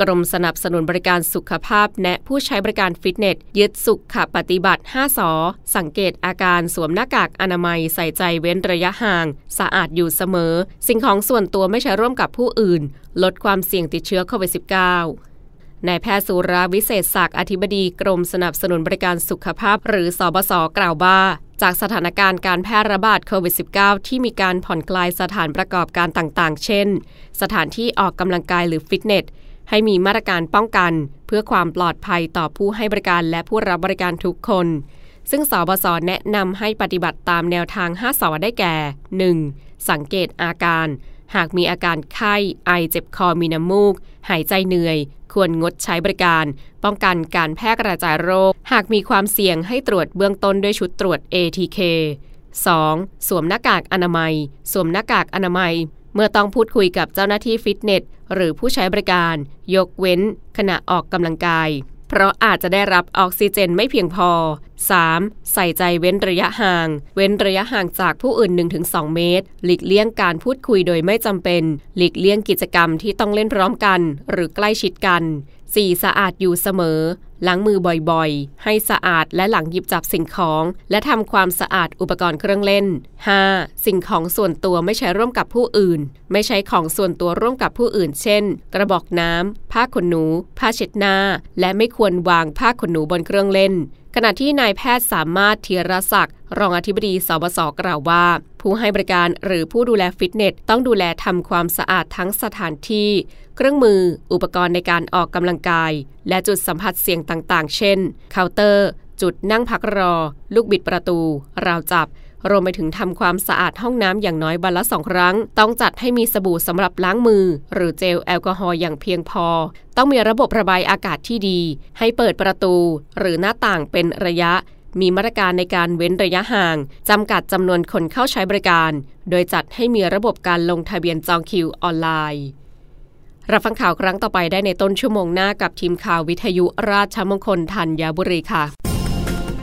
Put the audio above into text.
กรมสนับสนุนบริการสุขภาพ แนะผู้ใช้บริการฟิตเนส ยึดสุขปฏิบัติ 5 สอ สังเกตอาการสวมหน้ากากอนามัยใส่ใจเว้นระยะห่าง สะอาดอยู่เสมอ สิ่งของส่วนตัวไม่ใช้ร่วมกับผู้อื่น ลดความเสี่ยงติดเชื้อโควิด -19 นายแพทย์สุราวิเศษศักดิ์อธิบดีกรมสนับสนุนบริการสุขภาพ หรือสบศกล่าวว่า จากสถานการณ์การแพร่ระบาดโควิด -19 ที่มีการผ่อนคลายสถานประกอบการต่างๆ เช่น สถานที่ออกกำลังกายหรือฟิตเนส ให้มีมาตรการป้องกัน เพื่อความปลอดภัยต่อผู้ให้บริการและผู้รับบริการทุกคน ซึ่งสบศแนะนำให้ปฏิบัติตามแนวทาง 5สอได้แก่ 1. สังเกตอาการ หากมีอาการไข้ ไอเจ็บคอมีน้ำมูก หายใจเหนื่อย ควรงดใช้บริการ ป้องกันการแพร่กระจายโรค หากมีความเสี่ยงให้ตรวจเบื้องต้นด้วยชุดตรวจ ATK 2. สวมหน้ากากอนามัย สวมหน้ากากอนามัย เมื่อต้องพูดคุยกับเจ้าหน้าที่ฟิตเนสหรือผู้ใช้บริการ ยกเว้น ขณะออกกำลังกาย เพราะอาจจะได้รับออกซิเจนไม่เพียงพอ 3. ใส่ใจเว้นระยะห่าง เว้นระยะห่างจากผู้อื่น 1-2 เมตร หลีกเลี่ยงการพูดคุยโดยไม่จำเป็น หลีกเลี่ยงกิจกรรมที่ต้องเล่นพร้อมกัน หรือใกล้ชิดกัน 4. สะอาดอยู่เสมอ ล้างมือบ่อยๆ ให้สะอาดและหลังหยิบจับสิ่งของ และทำความสะอาดอุปกรณ์เครื่องเล่น 5. สิ่งของส่วนตัวไม่ใช้ร่วมกับผู้อื่น ไม่ใช้ของส่วนตัวร่วมกับผู้อื่น เช่น กระบอกน้ำผ้าขนหนู ผ้าเช็ดหน้า และไม่ควรวางผ้าขนหนูบนเครื่องเล่น ขณะที่นายแพทย์สามารถเทียรศักดิ์รองอธิบดีสบศกล่าวว่า ผู้ให้บริการหรือผู้ดูแลฟิตเนส ต้องดูแลทำความสะอาดทั้งสถานที่ เครื่องมือ อุปกรณ์ในการออกกำลังกาย และจุดสัมผัสเสี่ยงต่างๆ เช่น เคาน์เตอร์ จุดนั่งพักรอ ลูกบิดประตู ราวจับ รวมไปถึงทำความสะอาดห้องน้ำอย่างน้อยวันละสองครั้ง ต้องจัดให้มีสบู่สำหรับล้างมือ หรือเจลแอลกอฮอล์อย่างเพียงพอ ต้องมีระบบระบายอากาศที่ดี ให้เปิดประตู หรือหน้าต่างเป็นระยะ มีมาตรการในการเว้นระยะห่าง จำกัดจำนวนคนเข้าใช้บริการ โดยจัดให้มีระบบการลงทะเบียนจองคิวออนไลน์รับฟังข่าวครั้งต่อไปได้ในต้นชั่วโมงหน้ากับทีมข่าววิทยุราชมงคลธัญบุรีค่ะ